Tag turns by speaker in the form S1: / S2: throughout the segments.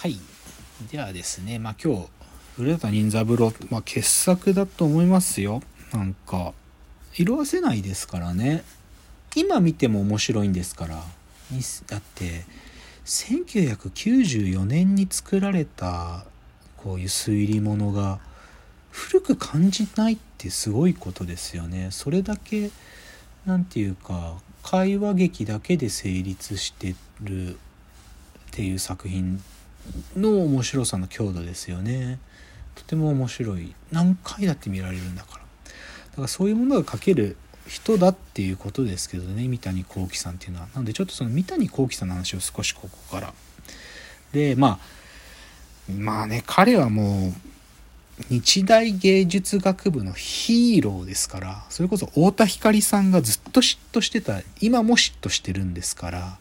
S1: はい。ではですね、まあ今日、古畑任三郎、まあ傑作だと思いますよ。なんか、色あせないですからね。今見ても面白いんですから。だって、1994年に作られた、こういう推理物が、古く感じないってすごいことですよね。それだけ、なんていうか、会話劇だけで成立してるっていう作品の面白さの強度ですよね。とても面白い。何回だって見られるんだから。だからそういうものが書ける人だっていうことですけどね。三谷幸喜さんっていうのは。なのでちょっとその三谷幸喜さんの話を少しここから。でまあまあね彼はもう日大芸術学部のヒーローですからそれこそ太田光さんがずっと嫉妬してた今も嫉妬してるんですから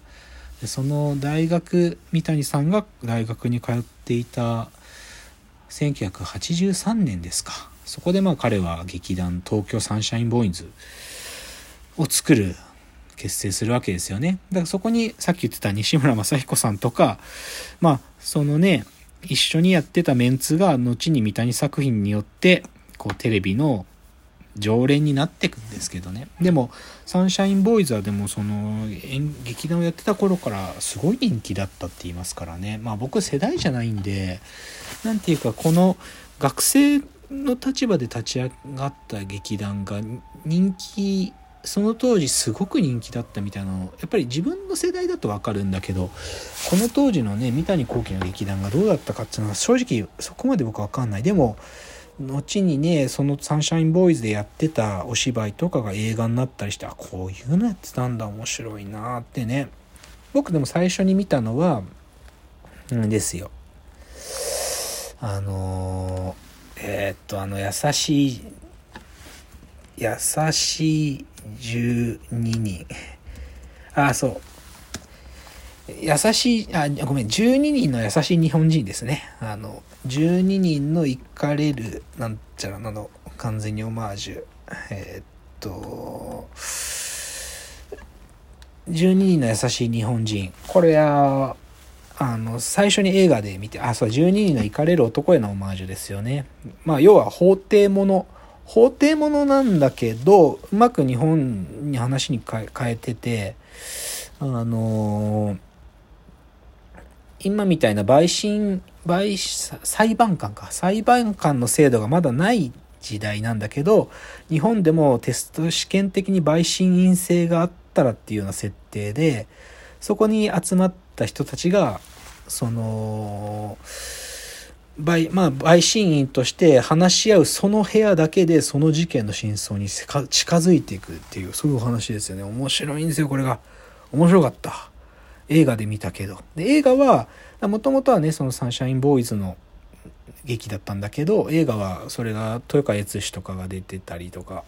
S1: でその大学三谷さんが大学に通っていた1983年ですか。そこでまあ彼は劇団東京サンシャインボーイズを作る結成するわけですよね。だからそこにさっき言ってた西村雅彦さんとかまあそのね一緒にやってたメンツが後に三谷作品によってこうテレビの常連になってくんですけどね。でもサンシャインボーイズはでもその演劇団をやってた頃からすごい人気だったって言いますからね。まあ僕世代じゃないんで何ていうかこの学生の立場で立ち上がった劇団が人気その当時すごく人気だったみたいなのやっぱり自分の世代だと分かるんだけどこの当時のね三谷幸喜の劇団がどうだったかっていうのは正直そこまで僕は分かんない。でも後にねそのサンシャインボーイズでやってたお芝居とかが映画になったりしてあこういうのやってたんだ面白いなってね。僕でも最初に見たのはうんですよ。あのえー、っとあの優しい優しい12人。あそう。優しい、あ、ごめん、12人の優しい日本人ですね。あの、12人の行かれる、なんちゃらなの、完全にオマージュ。えー、っと、12人の優しい日本人。これは、あの、最初に映画で見て、あ、そう、12人の行かれる男へのオマージュですよね。まあ、要は法廷もの。法廷ものなんだけど、うまく日本に話に変えてて、あのー今みたいな陪審、陪、裁判官か。裁判官の制度がまだない時代なんだけど、日本でもテスト試験的に陪審員制があったらっていうような設定で、そこに集まった人たちが、その、陪、まあ、陪審員として話し合うその部屋だけでその事件の真相に近づいていくっていう、そういうお話ですよね。面白いんですよ、これが。面白かった。映画で見たけど。で、映画は、もともとはね、そのサンシャインボーイズの劇だったんだけど、映画はそれが豊川悦司とかが出てたりとか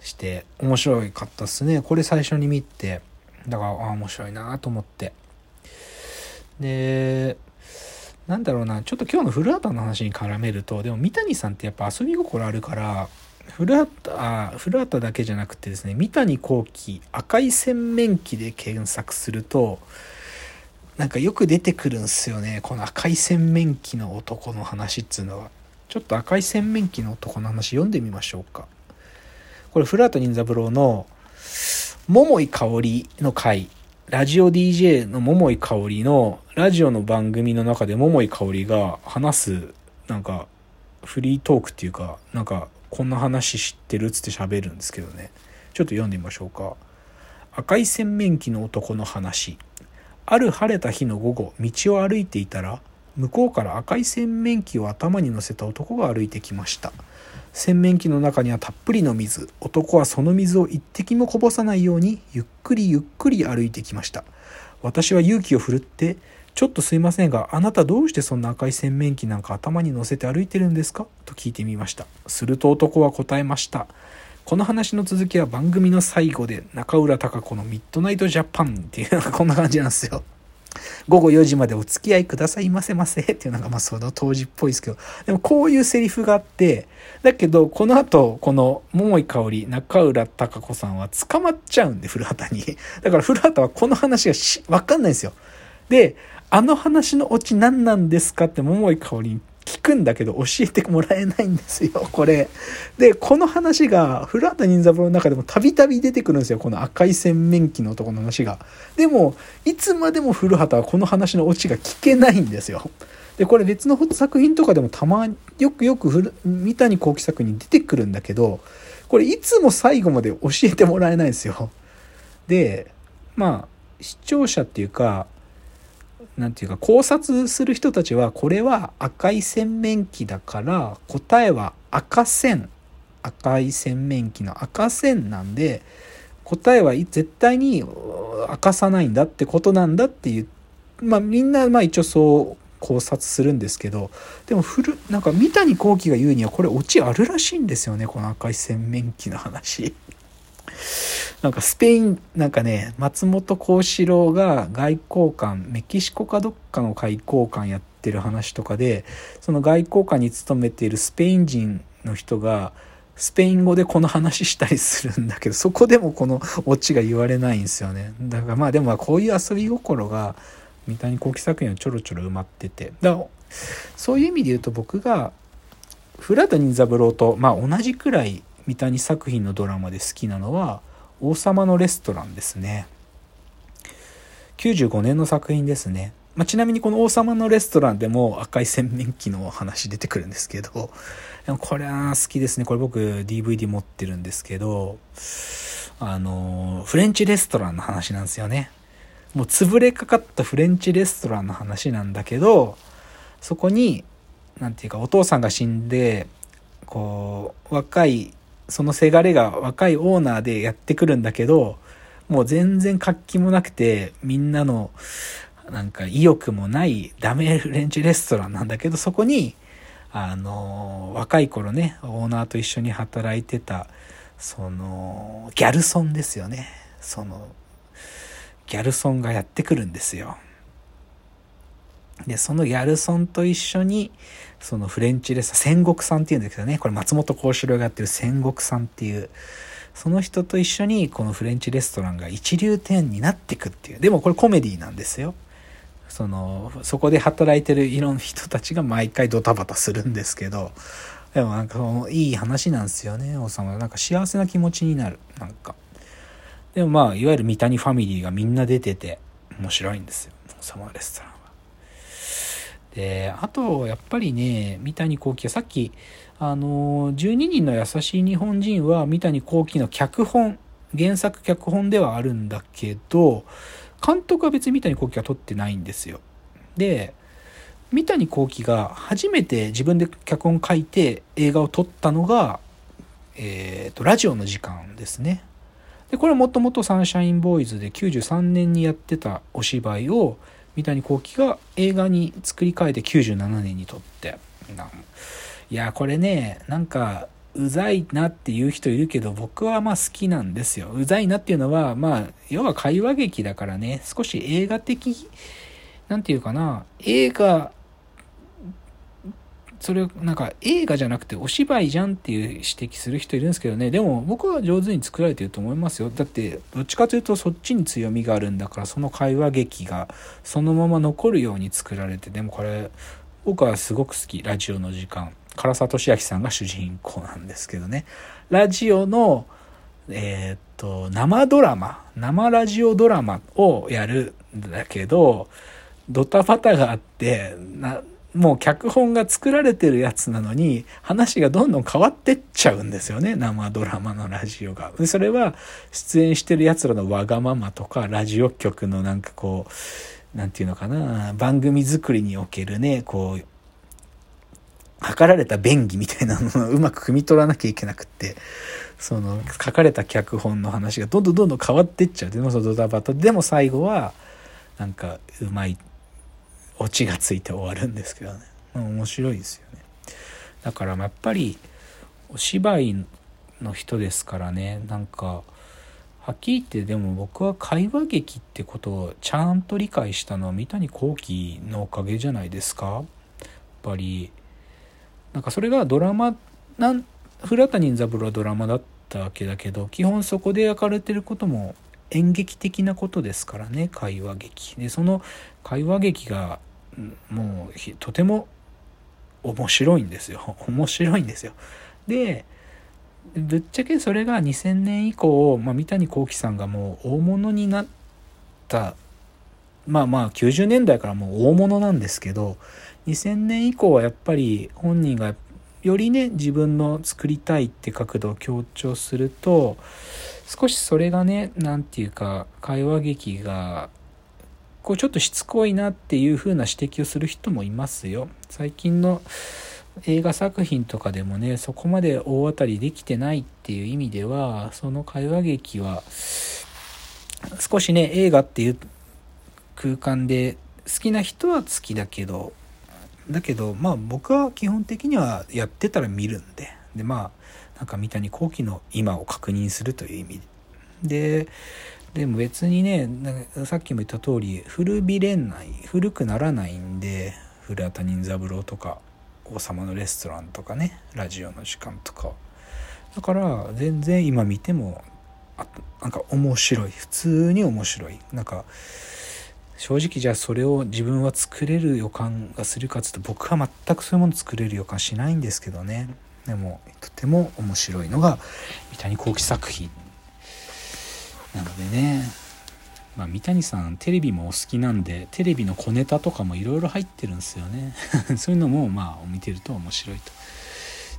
S1: して、面白かったっすね。これ最初に見て、だから、ああ、面白いなと思って。で、なんだろうな、ちょっと今日の古畑の話に絡めると、でも三谷さんってやっぱ遊び心あるから、古畑、あ、古畑だけじゃなくてですね、三谷幸喜赤い洗面器で検索すると、なんかよく出てくるんすよね。この赤い洗面器の男の話っつうのは。ちょっと赤い洗面器の男の話読んでみましょうか。これ、古畑任三郎の、桃井かおりの回、ラジオ DJ の桃井かおりの、ラジオの番組の中で桃井かおりが話す、なんか、フリートークっていうか、なんか、こんな話知ってるっつって喋るんですけどね。ちょっと読んでみましょうか。赤い洗面器の男の話。ある晴れた日の午後、道を歩いていたら、向こうから赤い洗面器を頭に乗せた男が歩いてきました。洗面器の中にはたっぷりの水。男はその水を一滴もこぼさないように、ゆっくりゆっくり歩いてきました。私は勇気を振るって、ちょっとすいませんが、あなたどうしてそんな赤い洗面器なんか頭に乗せて歩いてるんですか？と聞いてみました。すると男は答えました。この話の続きは番組の最後で中浦貴子のミッドナイトジャパンっていうのが こんな感じなんですよ。午後4時までお付き合いくださいませませっていうのがまあその当時っぽいですけど、でもこういうセリフがあって、だけどこの後この桃井かおり中浦貴子さんは捕まっちゃうんで古畑に。だから古畑はこの話がわかんないんですよ。で、あの話のオチ何なんですかって桃井かおりに聞くんだけど教えてもらえないんですよ、これ。で、この話が、古畑任三郎の中でもたびたび出てくるんですよ、この赤い洗面器の男の話が。でも、いつまでも古畑はこの話のオチが聞けないんですよ。で、これ別の作品とかでもたまによくよく三谷幸喜作に出てくるんだけど、これいつも最後まで教えてもらえないんですよ。で、まあ、視聴者っていうか、なんていうか考察する人たちはこれは赤い洗面器だから答えは赤線赤い洗面器の赤線なんで答えは絶対に明かさないんだってことなんだっていうまあみんなまあ一応そう考察するんですけどでも古なんか三谷幸喜が言うにはこれオチあるらしいんですよねこの赤い洗面器の話。なんかスペイン、なんかね、松本幸四郎が外交官、メキシコかどっかの外交官やってる話とかで、その外交官に勤めているスペイン人の人が、スペイン語でこの話したりするんだけど、そこでもこのオチが言われないんですよね。だからまあでもこういう遊び心が三谷幸喜作品はちょろちょろ埋まってて。だからそういう意味で言うと僕が古畑任三郎とまあ同じくらい三谷作品のドラマで好きなのは王様のレストランですね。95年の作品ですね。まあ、ちなみにこの王様のレストランでも赤い洗面器の話出てくるんですけど、でもこれは好きですね。これ僕 DVD 持ってるんですけど、あの、フレンチレストランの話なんですよね。もう潰れかかったフレンチレストランの話なんだけど、そこに、なんていうかお父さんが死んで、こう、若いそのせがれが若いオーナーでやってくるんだけど、もう全然活気もなくて、みんなの、なんか意欲もないダメフレンチレストランなんだけど、そこに、あの、若い頃ね、オーナーと一緒に働いてた、その、ギャルソンですよね。その、ギャルソンがやってくるんですよ。で、そのギャルソンと一緒に、そのフレンチレスト戦国さんっていうんですけどね、これ松本幸四郎がやってる戦国さんっていう、その人と一緒にこのフレンチレストランが一流店になっていくっていう。でもこれコメディなんですよ。その、そこで働いてるいろんな人たちが毎回ドタバタするんですけど、でもなんかいい話なんですよね、王様。なんか幸せな気持ちになる。なんか。でもまあ、いわゆる三谷ファミリーがみんな出てて面白いんですよ。王様レストラン。で、あと、やっぱりね、三谷幸喜はさっき、あの、12人の優しい日本人は三谷幸喜の脚本、原作脚本ではあるんだけど、監督は別に三谷幸喜は撮ってないんですよ。で、三谷幸喜が初めて自分で脚本書いて映画を撮ったのが、え、ー、と、ラジオの時間ですね。で、これはもともとサンシャインボーイズで93年にやってたお芝居を、三谷幸喜が映画に作り変えて97年に撮って。いやこれねなんかうざいなっていう人いるけど僕はまあ好きなんですよ。うざいなっていうのはまあ要は会話劇だからね。少し映画的なんていうかな。映画それなんか映画じゃなくてお芝居じゃんっていう指摘する人いるんですけどね。でも僕は上手に作られてると思いますよ。だってどっちかというとそっちに強みがあるんだからその会話劇がそのまま残るように作られてでもこれ僕はすごく好き。ラジオの時間。唐沢俊明さんが主人公なんですけどね。ラジオのえー、っと生ドラマ生ラジオドラマをやるんだけどドタバタがあってなもう脚本が作られてるやつなのに話がどんどん変わってっちゃうんですよね。生ドラマのラジオが。でそれは出演してるやつらのわがままとかラジオ局のなんかこう何て言うのかな番組作りにおけるねこう測られた便宜みたいなのをうまく汲み取らなきゃいけなくってその書かれた脚本の話がどんどんどんどん変わってっちゃう。でもそのドタバタ。でも最後はなんかうまいオチがついて終わるんですけどね、まあ、面白いですよね。だからやっぱりお芝居の人ですからね。なんかはっきり言ってでも僕は会話劇ってことをちゃんと理解したのは三谷幸喜のおかげじゃないですか。やっぱりなんかそれがドラマなん古谷任三郎はドラマだったわけだけど基本そこで焼かれてることも演劇的なことですからね会話劇。でその会話劇がもうとても面白いんですよ。面白いんですよ。でぶっちゃけそれが2000年以降、まあ、三谷幸喜さんがもう大物になったまあまあ90年代からもう大物なんですけど2000年以降はやっぱり本人がよりね自分の作りたいって角度を強調すると少しそれがね何て言うか会話劇がこうちょっとしつこいなっていう風な指摘をする人もいますよ。最近の映画作品とかでもねそこまで大当たりできてないっていう意味ではその会話劇は少しね映画っていう空間で好きな人は好きだけどだけどまあ僕は基本的にはやってたら見るんででまあなんか三谷幸喜の今を確認するという意味ででも別にねさっきも言った通り古びれない古くならないんで古畑任三郎とか王様のレストランとかねラジオの時間とか。だから全然今見てもあなんか面白い。普通に面白い。なんか正直じゃあそれを自分は作れる予感がするかっつうと僕は全くそういうもの作れる予感しないんですけどね。でもとても面白いのが三谷幸喜作品。なのでねまあ、三谷さんテレビもお好きなんでテレビの小ネタとかもいろいろ入ってるんですよね そういうのもまあ見てると面白いと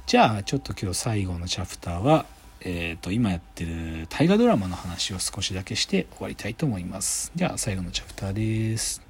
S1: じゃあちょっと今日最後のチャプターはえーと、今やってる大河ドラマの話を少しだけして終わりたいと思います。では最後のチャプターです。